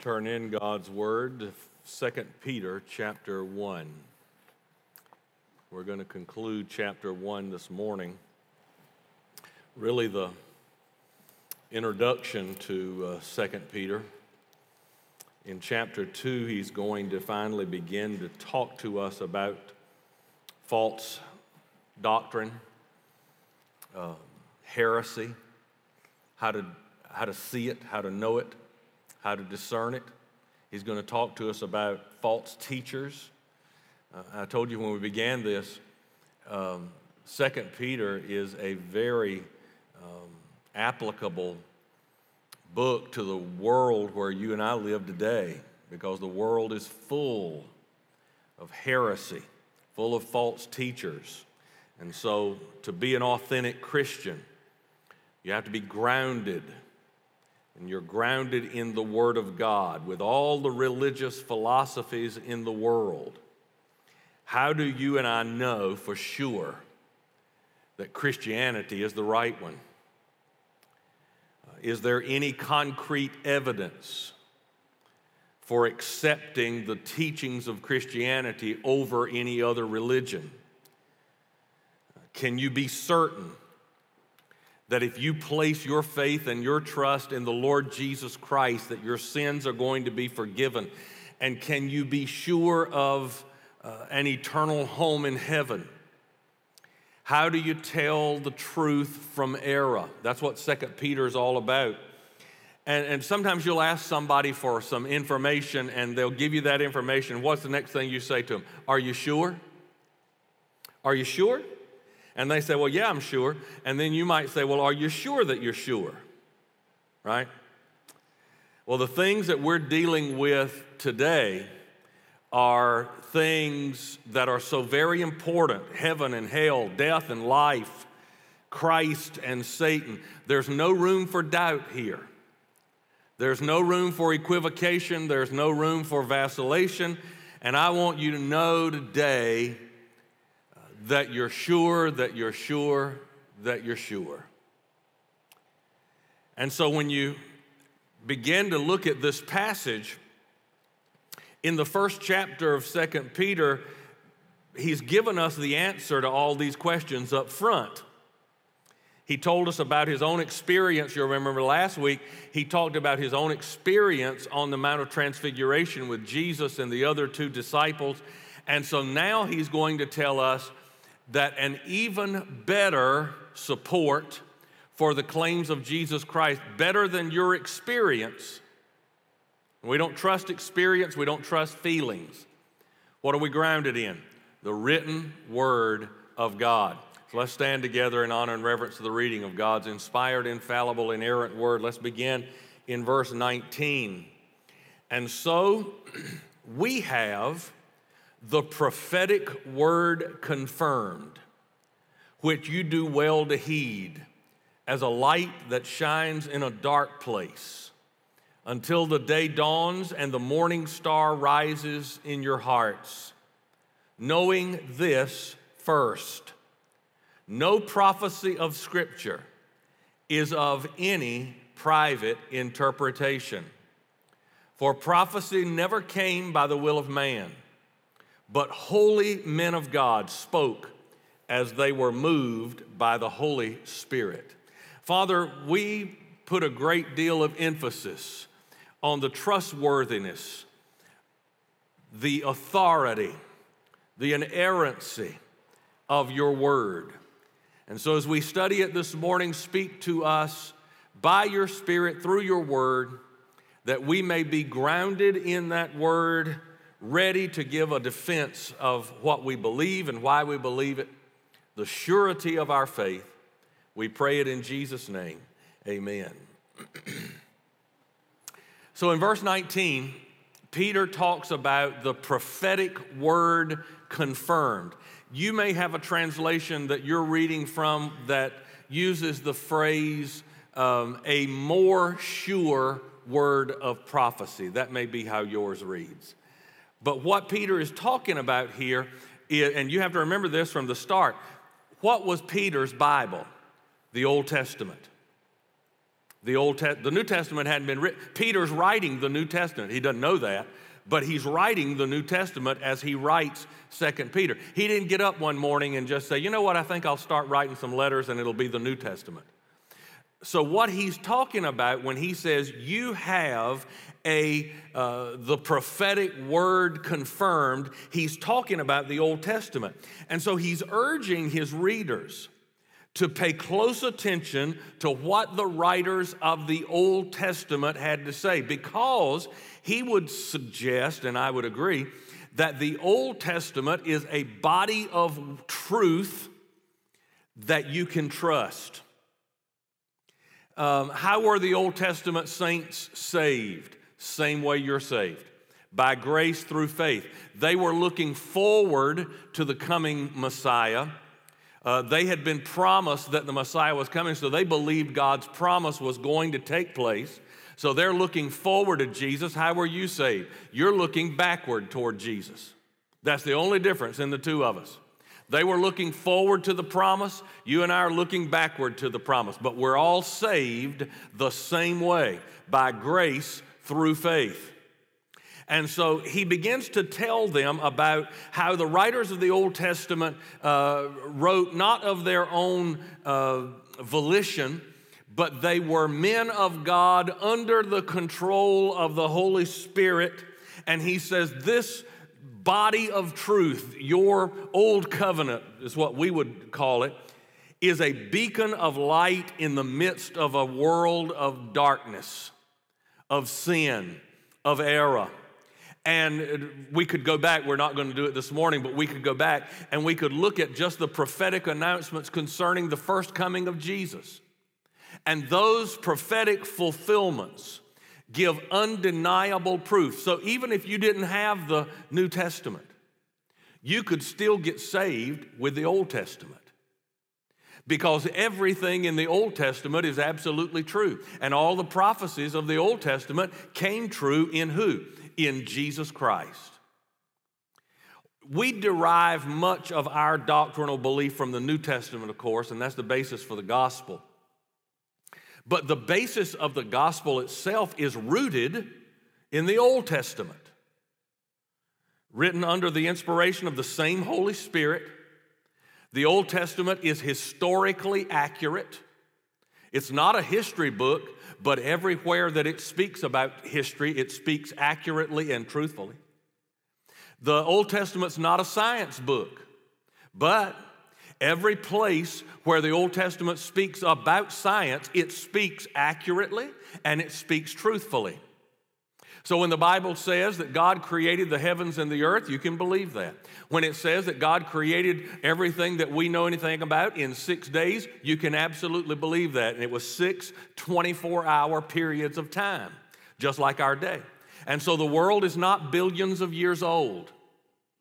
turn in God's Word, 2 Peter chapter 1. We're going to conclude chapter 1 this morning. Really, the introduction to uh, 2 Peter. In chapter 2, he's going to finally begin to talk to us about false doctrine, uh, heresy, how to, how to see it, how to know it how to discern it. He's going to talk to us about false teachers. Uh, I told you when we began this, um, Second Peter is a very um, applicable book to the world where you and I live today because the world is full of heresy, full of false teachers. And so, to be an authentic Christian, you have to be grounded and you're grounded in the Word of God with all the religious philosophies in the world, how do you and I know for sure that Christianity is the right one? Uh, is there any concrete evidence for accepting the teachings of Christianity over any other religion? Can you be certain that if you place your faith and your trust in the Lord Jesus Christ, that your sins are going to be forgiven? And can you be sure of uh, an eternal home in heaven? How do you tell the truth from error? That's what Second Peter is all about. And, and sometimes you'll ask somebody for some information and they'll give you that information. What's the next thing you say to them? Are you sure? Are you sure? And they say, Well, yeah, I'm sure. And then you might say, Well, are you sure that you're sure? Right? Well, the things that we're dealing with today are things that are so very important heaven and hell, death and life, Christ and Satan. There's no room for doubt here. There's no room for equivocation. There's no room for vacillation. And I want you to know today that you're sure, that you're sure, that you're sure. And so when you begin to look at this passage, in the first chapter of Second Peter, he's given us the answer to all these questions up front. He told us about his own experience. You'll remember last week, he talked about his own experience on the Mount of Transfiguration with Jesus and the other two disciples. And so now he's going to tell us that an even better support for the claims of Jesus Christ, better than your experience. We don't trust experience, we don't trust feelings. What are we grounded in? The written word of God. So let's stand together in honor and reverence to the reading of God's inspired, infallible, inerrant word. Let's begin in verse 19. And so we have the prophetic word confirmed, which you do well to heed, as a light that shines in a dark place, until the day dawns and the morning star rises in your hearts. Knowing this first, no prophecy of Scripture is of any private interpretation. For prophecy never came by the will of man but holy men of God spoke as they were moved by the Holy Spirit. Father, we put a great deal of emphasis on the trustworthiness, the authority, the inerrancy of your word. And so, as we study it this morning, speak to us by your Spirit through your word, that we may be grounded in that word ready to give a defense of what we believe and why we believe it, the surety of our faith. We pray it in Jesus' name. Amen. so in verse 19, Peter talks about the prophetic word confirmed. You may have a translation that you're reading from that uses the phrase um, a more sure word of prophecy. That may be how yours reads. But what Peter is talking about here, is, and you have to remember this from the start, what was Peter's Bible? The Old Testament. The Old Te- the New Testament hadn't been written. Peter's writing the New Testament. He doesn't know that, but he's writing the New Testament as he writes Second Peter. He didn't get up one morning and just say, "You know what? I think I'll start writing some letters and it'll be the New Testament." So what he's talking about when he says you have a uh, the prophetic word confirmed, he's talking about the Old Testament, and so he's urging his readers to pay close attention to what the writers of the Old Testament had to say because he would suggest, and I would agree, that the Old Testament is a body of truth that you can trust. Um, how were the Old Testament saints saved? Same way you're saved by grace through faith. They were looking forward to the coming Messiah. Uh, they had been promised that the Messiah was coming, so they believed God's promise was going to take place. So they're looking forward to Jesus. How were you saved? You're looking backward toward Jesus. That's the only difference in the two of us. They were looking forward to the promise. You and I are looking backward to the promise. But we're all saved the same way by grace through faith. And so he begins to tell them about how the writers of the Old Testament uh, wrote not of their own uh, volition, but they were men of God under the control of the Holy Spirit. And he says, This body of truth, your old covenant is what we would call it, is a beacon of light in the midst of a world of darkness, of sin, of error. And we could go back, we're not going to do it this morning, but we could go back and we could look at just the prophetic announcements concerning the first coming of Jesus. And those prophetic fulfillments give undeniable proof. So even if you didn't have the New Testament, you could still get saved with the Old Testament. Because everything in the Old Testament is absolutely true. And all the prophecies of the Old Testament came true in who? In Jesus Christ. We derive much of our doctrinal belief from the New Testament, of course, and that's the basis for the gospel. But the basis of the gospel itself is rooted in the Old Testament, written under the inspiration of the same Holy Spirit. The Old Testament is historically accurate. It's not a history book, but everywhere that it speaks about history, it speaks accurately and truthfully. The Old Testament's not a science book, but Every place where the Old Testament speaks about science, it speaks accurately and it speaks truthfully. So when the Bible says that God created the heavens and the earth, you can believe that. When it says that God created everything that we know anything about in six days, you can absolutely believe that. And it was six 24 hour periods of time, just like our day. And so the world is not billions of years old.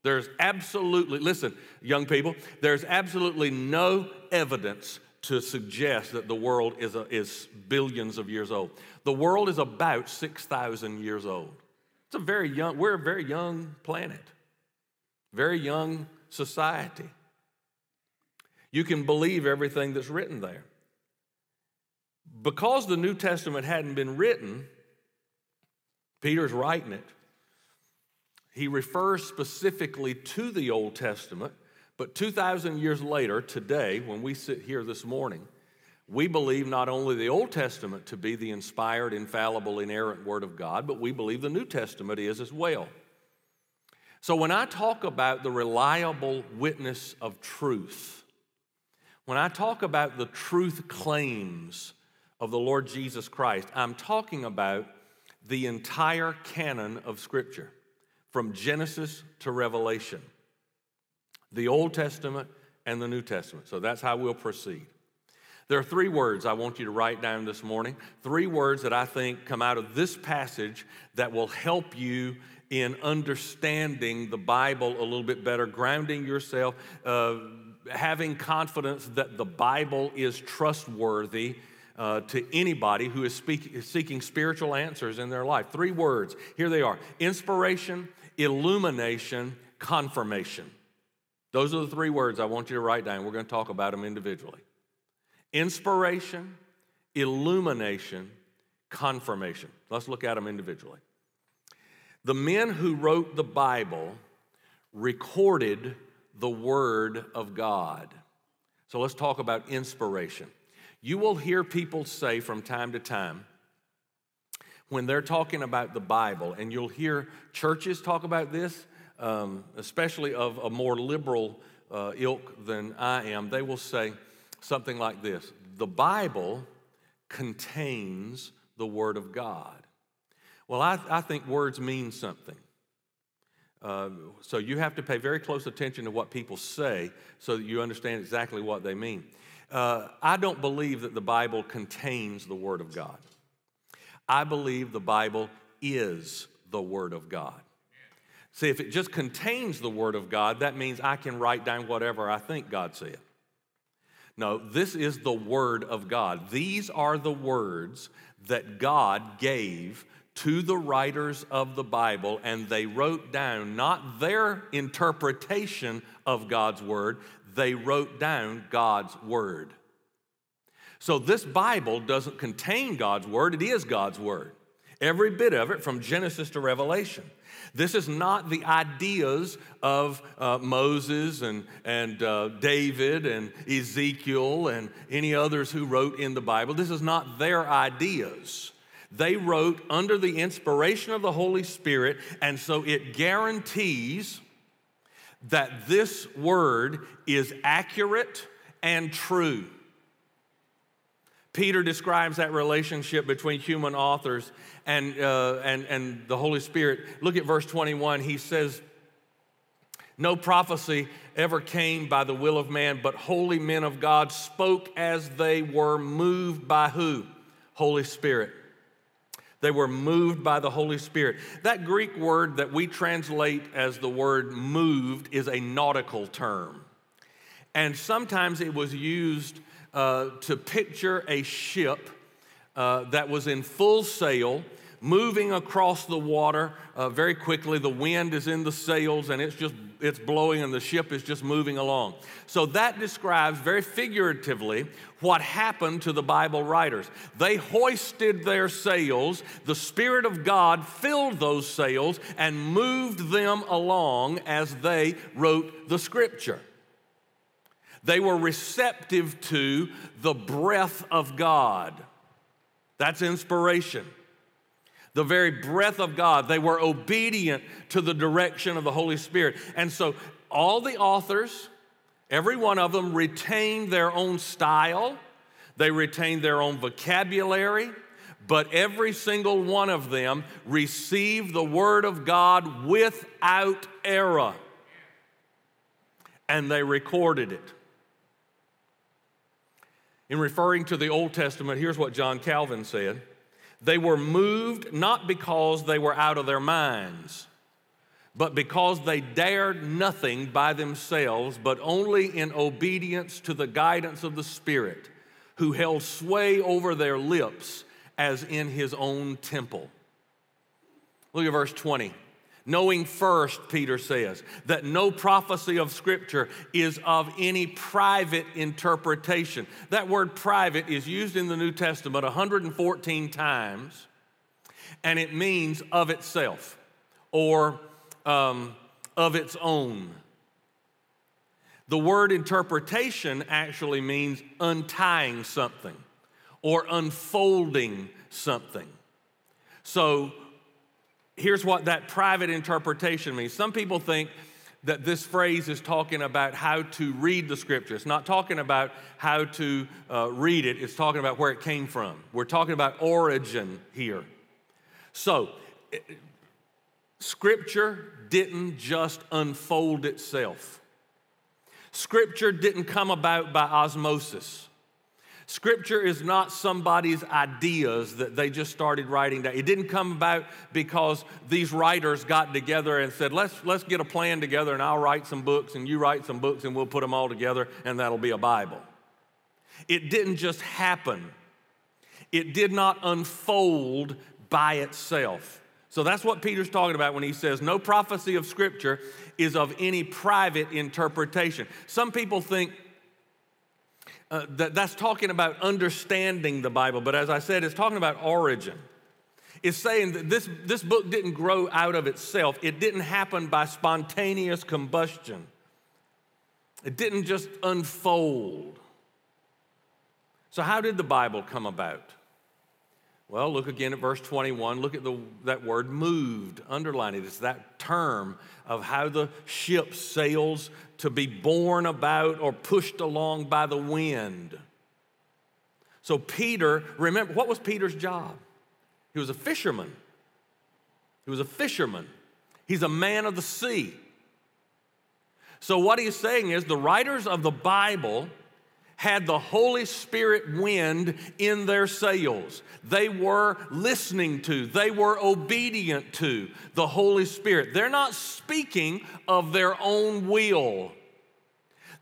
There's absolutely, listen, young people, there's absolutely no evidence to suggest that the world is, a, is billions of years old. The world is about 6,000 years old. It's a very young, we're a very young planet, very young society. You can believe everything that's written there. Because the New Testament hadn't been written, Peter's writing it. He refers specifically to the Old Testament, but 2,000 years later, today, when we sit here this morning, we believe not only the Old Testament to be the inspired, infallible, inerrant Word of God, but we believe the New Testament is as well. So when I talk about the reliable witness of truth, when I talk about the truth claims of the Lord Jesus Christ, I'm talking about the entire canon of Scripture from Genesis to Revelation the Old Testament and the New Testament. So that's how we'll proceed. There are three words I want you to write down this morning. Three words that I think come out of this passage that will help you in understanding the Bible a little bit better, grounding yourself, uh, having confidence that the Bible is trustworthy. Uh, to anybody who is speak, seeking spiritual answers in their life. Three words. Here they are inspiration, illumination, confirmation. Those are the three words I want you to write down. We're going to talk about them individually inspiration, illumination, confirmation. Let's look at them individually. The men who wrote the Bible recorded the Word of God. So let's talk about inspiration. You will hear people say from time to time, when they're talking about the Bible, and you'll hear churches talk about this, um, especially of a more liberal uh, ilk than I am, they will say something like this The Bible contains the Word of God. Well, I, I think words mean something. Uh, so you have to pay very close attention to what people say so that you understand exactly what they mean. Uh, I don't believe that the Bible contains the Word of God. I believe the Bible is the Word of God. See, if it just contains the Word of God, that means I can write down whatever I think God said. No, this is the Word of God. These are the words that God gave to the writers of the Bible, and they wrote down not their interpretation of God's Word, they wrote down God's Word. So this Bible doesn't contain God's Word, it is God's Word. Every bit of it from Genesis to Revelation. This is not the ideas of uh, Moses and, and uh, David and Ezekiel and any others who wrote in the Bible. This is not their ideas. They wrote under the inspiration of the Holy Spirit, and so it guarantees that this word is accurate and true. Peter describes that relationship between human authors and, uh, and, and the Holy Spirit. Look at verse 21. He says, No prophecy ever came by the will of man, but holy men of God spoke as they were moved by who? Holy Spirit. They were moved by the Holy Spirit. That Greek word that we translate as the word moved is a nautical term. And sometimes it was used uh, to picture a ship uh, that was in full sail moving across the water uh, very quickly. The wind is in the sails and it's just it's blowing and the ship is just moving along. So that describes very figuratively what happened to the Bible writers. They hoisted their sails, the Spirit of God filled those sails and moved them along as they wrote the scripture. They were receptive to the breath of God. That's inspiration the very breath of God. They were obedient to the direction of the Holy Spirit. And so all the authors, every one of them retained their own style, they retained their own vocabulary, but every single one of them received the Word of God without error. And they recorded it. In referring to the Old Testament, here's what John Calvin said. They were moved not because they were out of their minds, but because they dared nothing by themselves, but only in obedience to the guidance of the Spirit, who held sway over their lips as in his own temple. Look at verse 20. Knowing first, Peter says, that no prophecy of Scripture is of any private interpretation. That word private is used in the New Testament 114 times, and it means of itself or um, of its own. The word interpretation actually means untying something or unfolding something. So, here's what that private interpretation means. Some people think that this phrase is talking about how to read the scripture. It's not talking about how to uh, read it, it's talking about where it came from. We're talking about origin here. So, scripture didn't just unfold itself, scripture didn't come about by osmosis. Scripture is not somebody's ideas that they just started writing down. It didn't come about because these writers got together and said, let's, let's get a plan together and I'll write some books and you write some books and we'll put them all together and that'll be a Bible. It didn't just happen, it did not unfold by itself. So that's what Peter's talking about when he says, No prophecy of Scripture is of any private interpretation. Some people think uh, that, that's talking about understanding the Bible, but as I said, it's talking about origin. It's saying that this, this book didn't grow out of itself, it didn't happen by spontaneous combustion, it didn't just unfold. So, how did the Bible come about? Well, look again at verse 21. Look at the, that word moved. Underline it. It's that term of how the ship sails to be borne about or pushed along by the wind. So, Peter, remember, what was Peter's job? He was a fisherman. He was a fisherman. He's a man of the sea. So, what he's saying is the writers of the Bible had the Holy Spirit wind in their sails. They were listening to, they were obedient to the Holy Spirit. They're not speaking of their own will.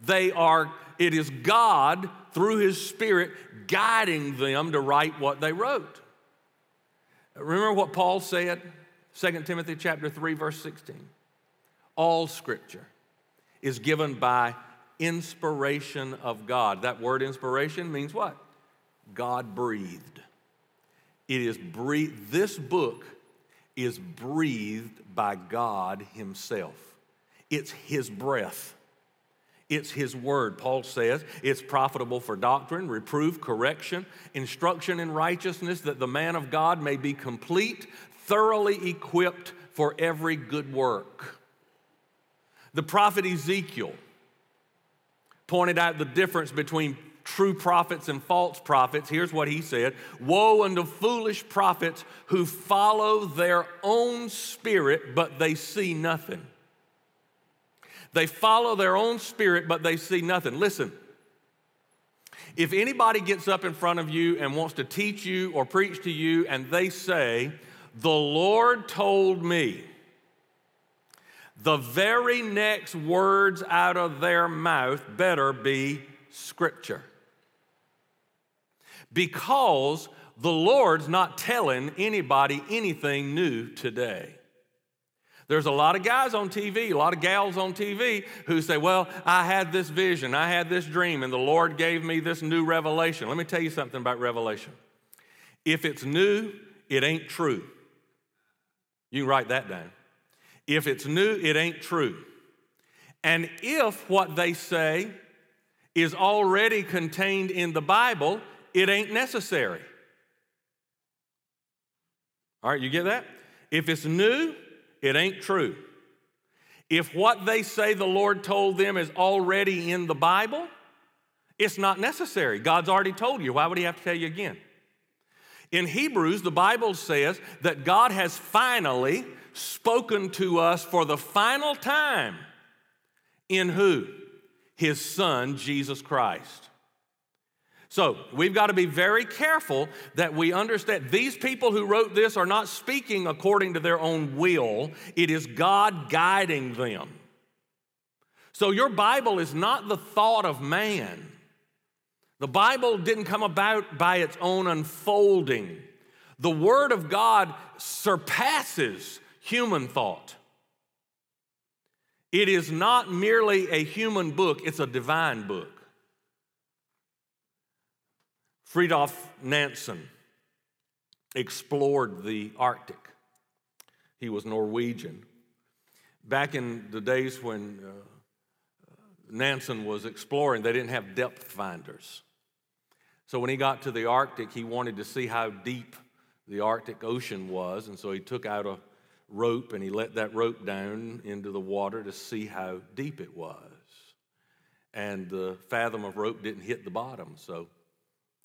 They are, it is God through His Spirit guiding them to write what they wrote. Remember what Paul said, 2 Timothy chapter 3, verse 16. All scripture is given by inspiration of God. That word inspiration means what? God breathed. It is breathed, this book is breathed by God Himself. It's His breath. It's His word. Paul says it's profitable for doctrine, reproof, correction, instruction in righteousness, that the man of God may be complete, thoroughly equipped for every good work. The prophet Ezekiel pointed out the difference between true prophets and false prophets. Here's what he said Woe unto foolish prophets who follow their own spirit, but they see nothing. They follow their own spirit, but they see nothing. Listen, if anybody gets up in front of you and wants to teach you or preach to you, and they say, The Lord told me, the very next words out of their mouth better be scripture. Because the Lord's not telling anybody anything new today. There's a lot of guys on TV, a lot of gals on TV who say, Well, I had this vision, I had this dream, and the Lord gave me this new revelation. Let me tell you something about revelation. If it's new, it ain't true. You can write that down. If it's new, it ain't true. And if what they say is already contained in the Bible, it ain't necessary. All right, you get that? If it's new, it ain't true. If what they say the Lord told them is already in the Bible, it's not necessary. God's already told you. Why would He have to tell you again? In Hebrews, the Bible says that God has finally spoken to us for the final time in who? His Son, Jesus Christ. So we've got to be very careful that we understand these people who wrote this are not speaking according to their own will, it is God guiding them. So your Bible is not the thought of man. The Bible didn't come about by its own unfolding. The Word of God surpasses human thought. It is not merely a human book, it's a divine book. Fridtjof Nansen explored the Arctic. He was Norwegian. Back in the days when uh, Nansen was exploring, they didn't have depth finders. So when he got to the Arctic, he wanted to see how deep the Arctic Ocean was, and so he took out a rope and he let that rope down into the water to see how deep it was. And the fathom of rope didn't hit the bottom, so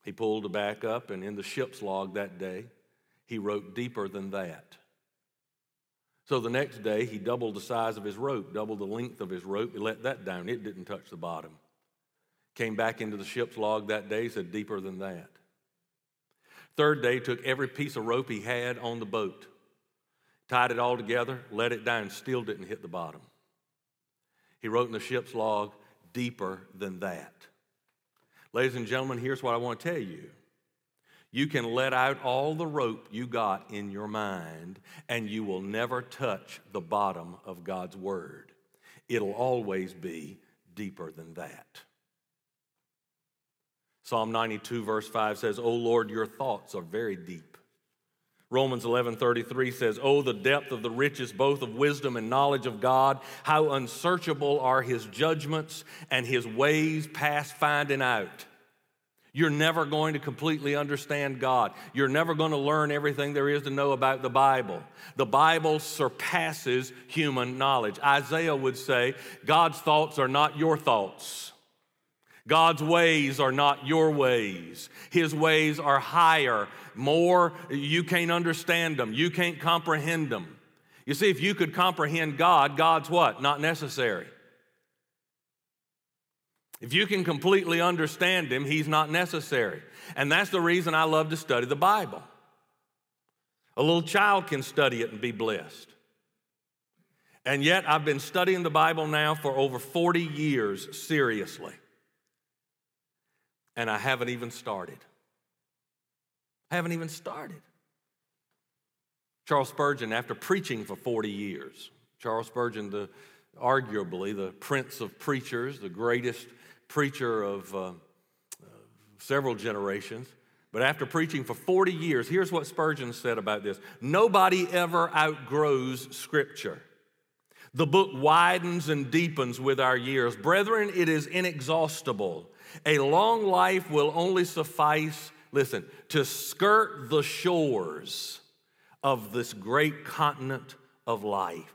he pulled it back up, and in the ship's log that day, he wrote deeper than that. So the next day, he doubled the size of his rope, doubled the length of his rope. He let that down. It didn't touch the bottom. Came back into the ship's log that day, said, deeper than that. Third day, took every piece of rope he had on the boat, tied it all together, let it down, still didn't hit the bottom. He wrote in the ship's log, deeper than that. Ladies and gentlemen, here's what I want to tell you. You can let out all the rope you got in your mind, and you will never touch the bottom of God's Word. It'll always be deeper than that. Psalm 92, verse 5 says, O Lord, your thoughts are very deep. Romans 11:33 says, "Oh the depth of the riches both of wisdom and knowledge of God, how unsearchable are his judgments and his ways past finding out." You're never going to completely understand God. You're never going to learn everything there is to know about the Bible. The Bible surpasses human knowledge. Isaiah would say, God's thoughts are not your thoughts. God's ways are not your ways. His ways are higher, more, you can't understand them, you can't comprehend them. You see, if you could comprehend God, God's what? Not necessary. If you can completely understand Him, He's not necessary. And that's the reason I love to study the Bible. A little child can study it and be blessed. And yet, I've been studying the Bible now for over 40 years, seriously. And I haven't even started. I haven't even started. Charles Spurgeon, after preaching for 40 years, Charles Spurgeon, the, arguably the prince of preachers, the greatest preacher of uh, several generations. But after preaching for 40 years, here's what Spurgeon said about this Nobody ever outgrows Scripture. The book widens and deepens with our years. Brethren, it is inexhaustible. A long life will only suffice, listen, to skirt the shores of this great continent of life.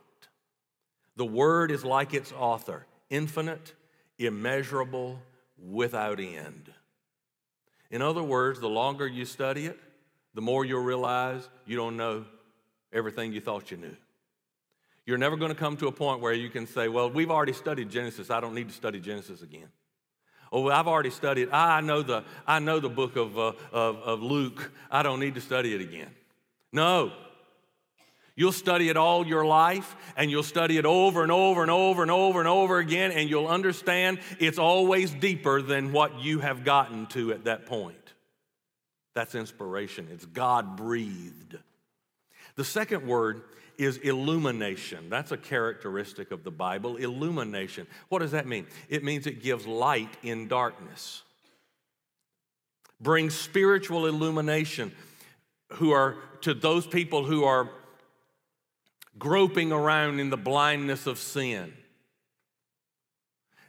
The Word is like its author, infinite immeasurable, without end. In other words, the longer you study it, the more you'll realize you don't know everything you thought you knew. You're never going to come to a point where you can say, Well, we've already studied Genesis. I don't need to study Genesis again. Oh, I've already studied. I know the, I know the book of, uh, of, of Luke. I don't need to study it again. No, You'll study it all your life and you'll study it over and over and over and over and over again, and you'll understand it's always deeper than what you have gotten to at that point. That's inspiration, it's God breathed. The second word is illumination. That's a characteristic of the Bible. Illumination. What does that mean? It means it gives light in darkness, brings spiritual illumination who are to those people who are groping around in the blindness of sin.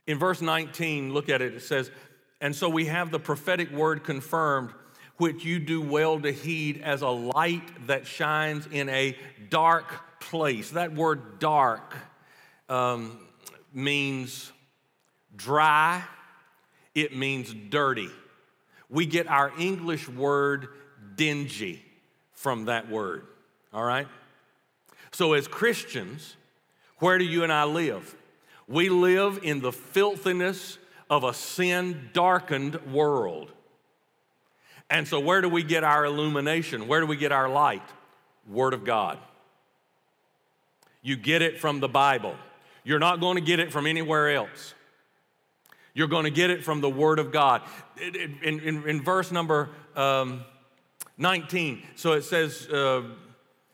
In verse 19, look at it, it says, And so we have the prophetic word confirmed, which you do well to heed as a light that shines in a dark place. That word dark um, means dry, it means dirty. We get our English word dingy from that word, all right? So, as Christians, where do you and I live? We live in the filthiness of a sin darkened world. And so, where do we get our illumination? Where do we get our light? Word of God. You get it from the Bible. You're not going to get it from anywhere else. You're going to get it from the Word of God. In, in, in verse number um, 19, so it says, uh,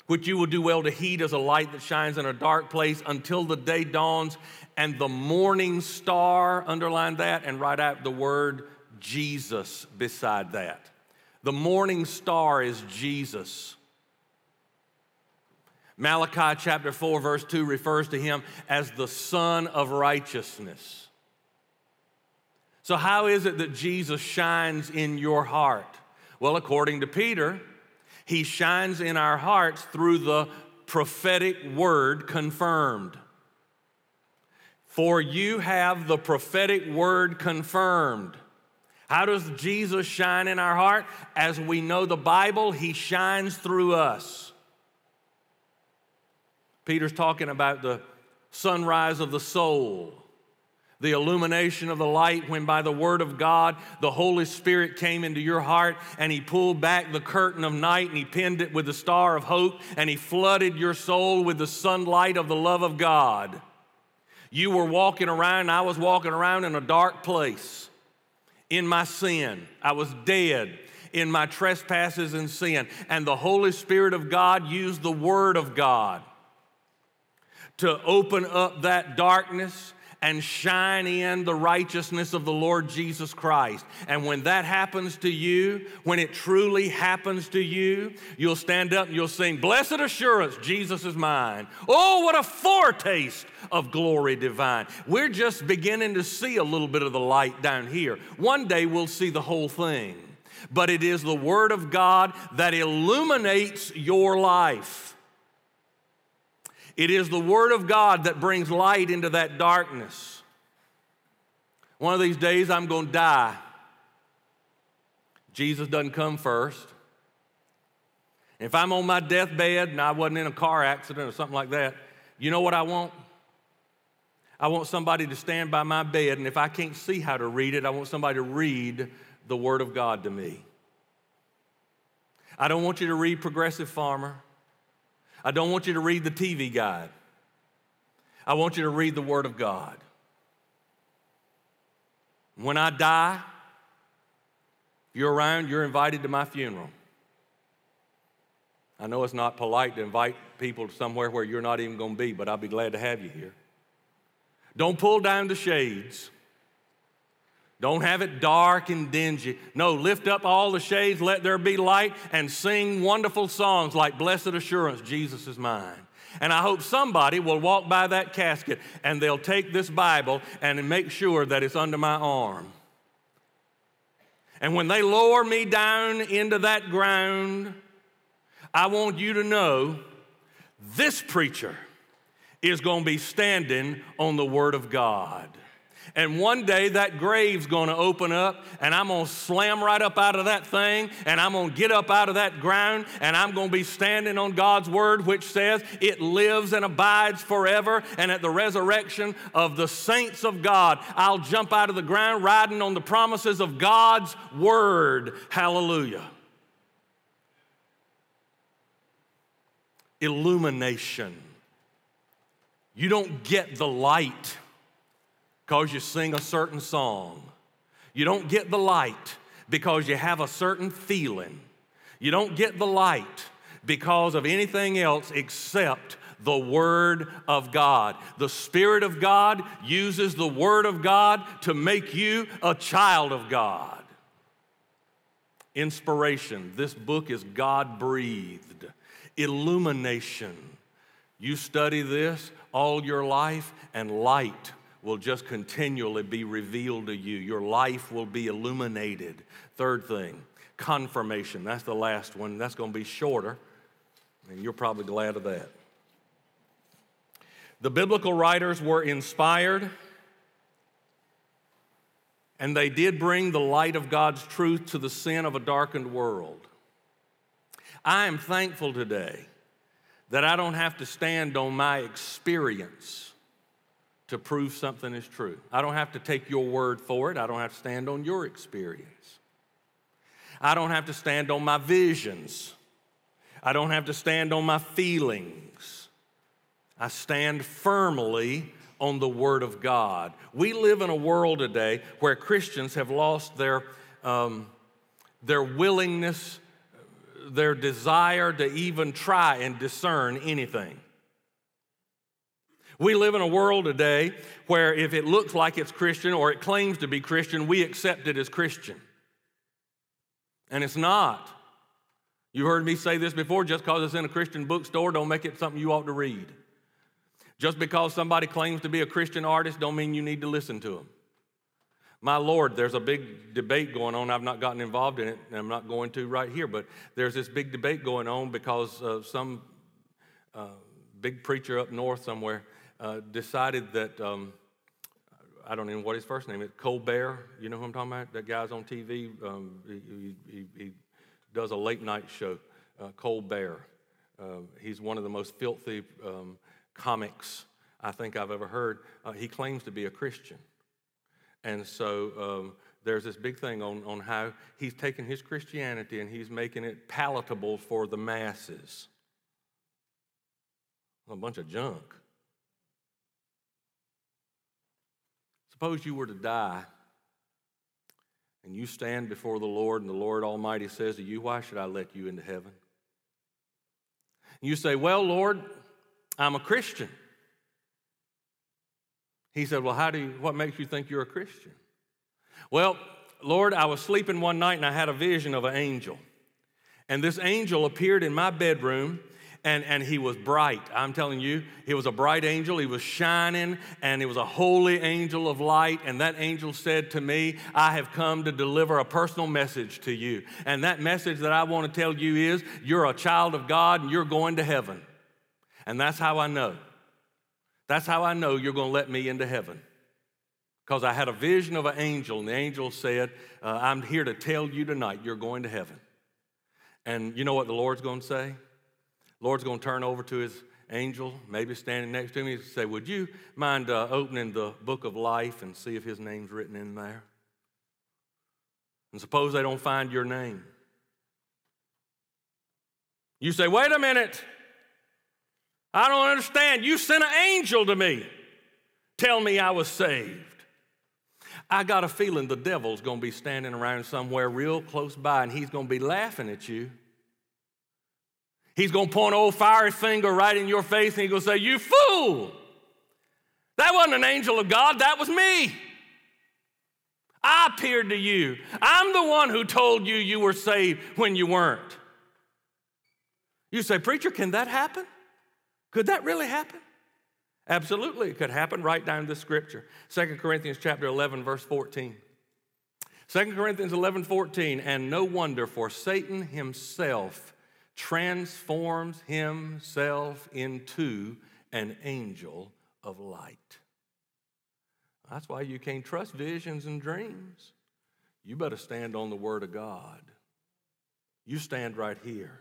which you will do well to heed as a light that shines in a dark place until the day dawns and the morning star, underline that, and write out the word Jesus beside that. The morning star is Jesus. Malachi chapter 4, verse 2 refers to him as the Sun of Righteousness. So, how is it that Jesus shines in your heart? Well, according to Peter, he shines in our hearts through the prophetic word confirmed. For you have the prophetic word confirmed. How does Jesus shine in our heart? As we know the Bible, he shines through us. Peter's talking about the sunrise of the soul the illumination of the light when by the word of God the Holy Spirit came into your heart and he pulled back the curtain of night and he pinned it with the star of hope and he flooded your soul with the sunlight of the love of God. You were walking around, I was walking around in a dark place in my sin. I was dead in my trespasses and sin. And the Holy Spirit of God used the Word of God to open up that darkness and shine in the righteousness of the Lord Jesus Christ. And when that happens to you, when it truly happens to you, you'll stand up and you'll sing, Blessed assurance, Jesus is mine. Oh, what a foretaste of glory divine. We're just beginning to see a little bit of the light down here. One day we'll see the whole thing. But it is the Word of God that illuminates your life. It is the Word of God that brings light into that darkness. One of these days I'm going to die. Jesus doesn't come first. If I'm on my deathbed and I wasn't in a car accident or something like that, you know what I want? I want somebody to stand by my bed, and if I can't see how to read it, I want somebody to read the Word of God to me. I don't want you to read Progressive Farmer. I don't want you to read the TV guide. I want you to read the Word of God. When I die, if you're around, you're invited to my funeral. I know it's not polite to invite people somewhere where you're not even going to be, but I'll be glad to have you here. Don't pull down the shades. Don't have it dark and dingy. No, lift up all the shades, let there be light, and sing wonderful songs like Blessed Assurance, Jesus is mine. And I hope somebody will walk by that casket and they'll take this Bible and make sure that it's under my arm. And when they lower me down into that ground, I want you to know this preacher is going to be standing on the Word of God. And one day that grave's gonna open up, and I'm gonna slam right up out of that thing, and I'm gonna get up out of that ground, and I'm gonna be standing on God's word, which says it lives and abides forever. And at the resurrection of the saints of God, I'll jump out of the ground riding on the promises of God's word. Hallelujah. Illumination. You don't get the light because you sing a certain song. You don't get the light because you have a certain feeling. You don't get the light because of anything else except the Word of God. The Spirit of God uses the Word of God to make you a child of God. Inspiration. This book is God breathed. Illumination. You study this all your life, and light will just continually be revealed to you. Your life will be illuminated. Third thing, confirmation. That's the last one. That's going to be shorter, and you're probably glad of that. The biblical writers were inspired, and they did bring the light of God's truth to the sin of a darkened world. I am thankful today that I don't have to stand on my experience to prove something is true. I don't have to take your word for it, I don't have to stand on your experience. I don't have to stand on my visions. I don't have to stand on my feelings. I stand firmly on the Word of God. We live in a world today where Christians have lost their, um, their willingness, their desire to even try and discern anything. We live in a world today where if it looks like it's Christian or it claims to be Christian, we accept it as Christian. And it's not. You heard me say this before just because it's in a Christian bookstore, don't make it something you ought to read. Just because somebody claims to be a Christian artist, don't mean you need to listen to them. My Lord, there's a big debate going on. I've not gotten involved in it, and I'm not going to right here, but there's this big debate going on because uh, some uh, big preacher up north somewhere uh, decided that, um, I don't even know what his first name is, Colbert, you know who I'm talking about? That guy's on TV. Um, he, he, he, does a late night show, uh, Colbert. Uh, he's one of the most filthy um, comics I think I've ever heard. Uh, he claims to be a Christian. And so um, there's this big thing on, on how he's taking his Christianity and he's making it palatable for the masses. A bunch of junk. Suppose you were to die and you stand before the Lord, and the Lord Almighty says to you, Why should I let you into heaven? And you say, Well, Lord, I'm a Christian. He said, Well, how do you, what makes you think you're a Christian? Well, Lord, I was sleeping one night and I had a vision of an angel. And this angel appeared in my bedroom and, and he was bright. I'm telling you, he was a bright angel. He was shining, and he was a holy angel of light. And that angel said to me, I have come to deliver a personal message to you. And that message that I want to tell you is, you're a child of God and you're going to heaven. And that's how I know. That's how I know you're going to let me into heaven. Because I had a vision of an angel, and the angel said, uh, I'm here to tell you tonight you're going to heaven. And you know what the Lord's going to say? Lord's going to turn over to his angel, maybe standing next to me, and say, Would you mind uh, opening the book of life and see if his name's written in there? And suppose they don't find your name. You say, Wait a minute. I don't understand. You sent an angel to me. Tell me I was saved. I got a feeling the devil's going to be standing around somewhere real close by and he's going to be laughing at you He's going to point an old fiery finger right in your face and he's going to say, You fool! That wasn't an angel of God, that was me. I appeared to you. I'm the one who told you you were saved when you weren't. You say, Preacher, can that happen? Could that really happen? Absolutely, it could happen right down the scripture. 2 Corinthians chapter 11, verse 14. 2 Corinthians 11, 14, and no wonder, for Satan himself transforms himself into an angel of light. That's why you can't trust visions and dreams. You better stand on the Word of God. You stand right here.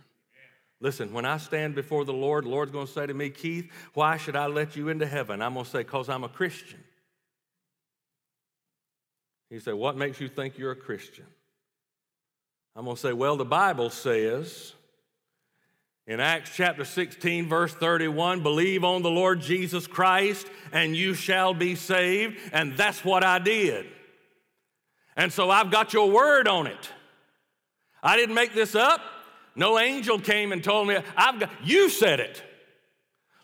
Listen, when I stand before the Lord, the Lord's going to say to me, Keith, why should I let you into heaven? I'm going to say, because I'm a Christian. He said, What makes you think you're a Christian? I'm going to say, Well, the Bible says in Acts chapter 16, verse 31, believe on the Lord Jesus Christ and you shall be saved. And that's what I did. And so I've got your word on it. I didn't make this up. No angel came and told me, I've got, you said it.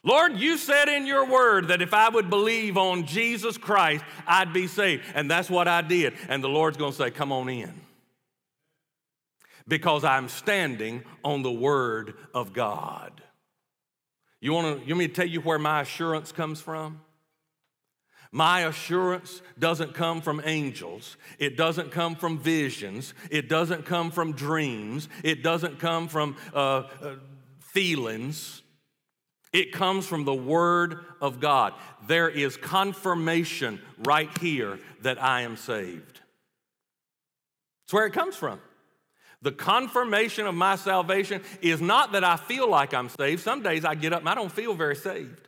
Lord, you said in your word that if I would believe on Jesus Christ, I'd be saved. And that's what I did. And the Lord's going to say, Come on in because I'm standing on the Word of God. You want, to, you want me to tell you where my assurance comes from? My assurance doesn't come from angels. It doesn't come from visions. It doesn't come from dreams. It doesn't come from uh, uh, feelings. It comes from the Word of God. There is confirmation right here that I am saved. That's where it comes from. The confirmation of my salvation is not that I feel like I'm saved. Some days I get up and I don't feel very saved.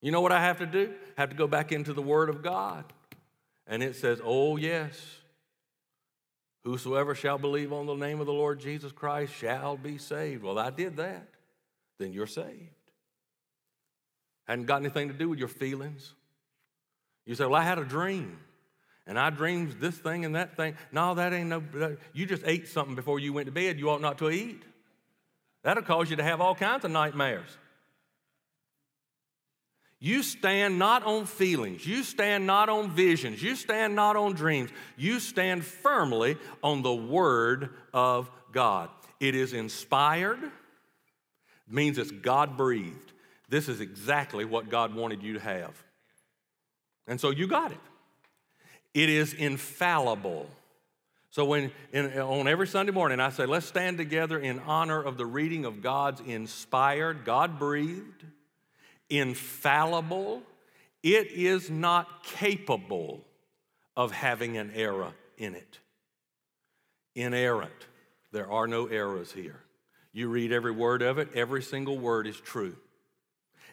You know what I have to do? I have to go back into the Word of God. And it says, Oh, yes, whosoever shall believe on the name of the Lord Jesus Christ shall be saved. Well, I did that. Then you're saved. Hadn't got anything to do with your feelings. You say, Well, I had a dream and I dreamed this thing and that thing. No, that ain't no, you just ate something before you went to bed you ought not to eat. That'll cause you to have all kinds of nightmares. You stand not on feelings. You stand not on visions. You stand not on dreams. You stand firmly on the Word of God. It is inspired, means it's God breathed. This is exactly what God wanted you to have. And so you got it. It is infallible. So when in, on every Sunday morning I say, let's stand together in honor of the reading of God's inspired, God-breathed, infallible. It is not capable of having an error in it. Inerrant. There are no errors here. You read every word of it, every single word is true.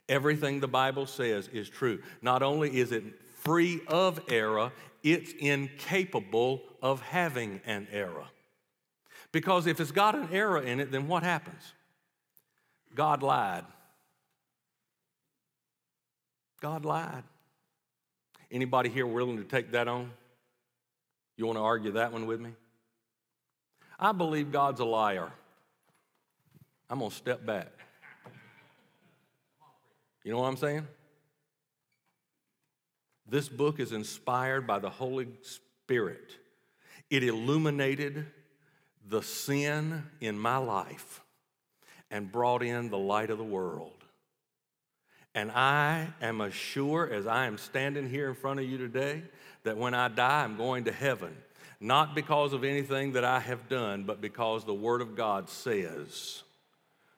Everything the Bible says is true. Not only is it free of error, it's incapable of having an error. Because if it's got an error in it, then what happens? God lied. God lied. Anybody here willing to take that on? You want to argue that one with me? I believe God's a liar. I'm going to step back. You know what I'm saying? This book is inspired by the Holy Spirit. It illuminated the sin in my life and brought in the light of the world. And I am as sure as I am standing here in front of you today that when I die, I'm going to heaven. Not because of anything that I have done, but because the Word of God says,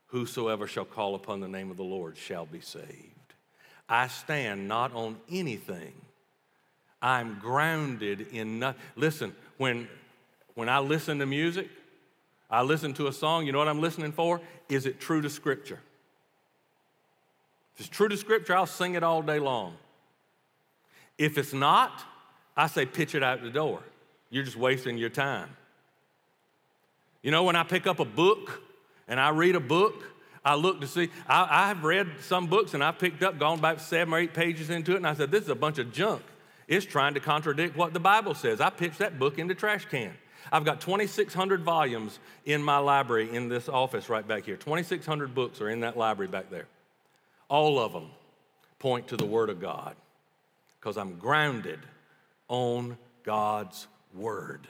Whosoever shall call upon the name of the Lord shall be saved. I stand not on anything. I'm grounded in nothing. Listen, when, when I listen to music, I listen to a song, you know what I'm listening for? Is it true to Scripture? If it's true to Scripture, I'll sing it all day long. If it's not, I say pitch it out the door. You're just wasting your time. You know, when I pick up a book and I read a book, I look to see, I, have read some books and I've picked up, gone back seven or eight pages into it, and I said, this is a bunch of junk. It's trying to contradict what the Bible says. I pitched that book in the trash can. I've got 2,600 volumes in my library in this office right back here. 2,600 books are in that library back there. All of them point to the Word of God because I'm grounded on God's Word.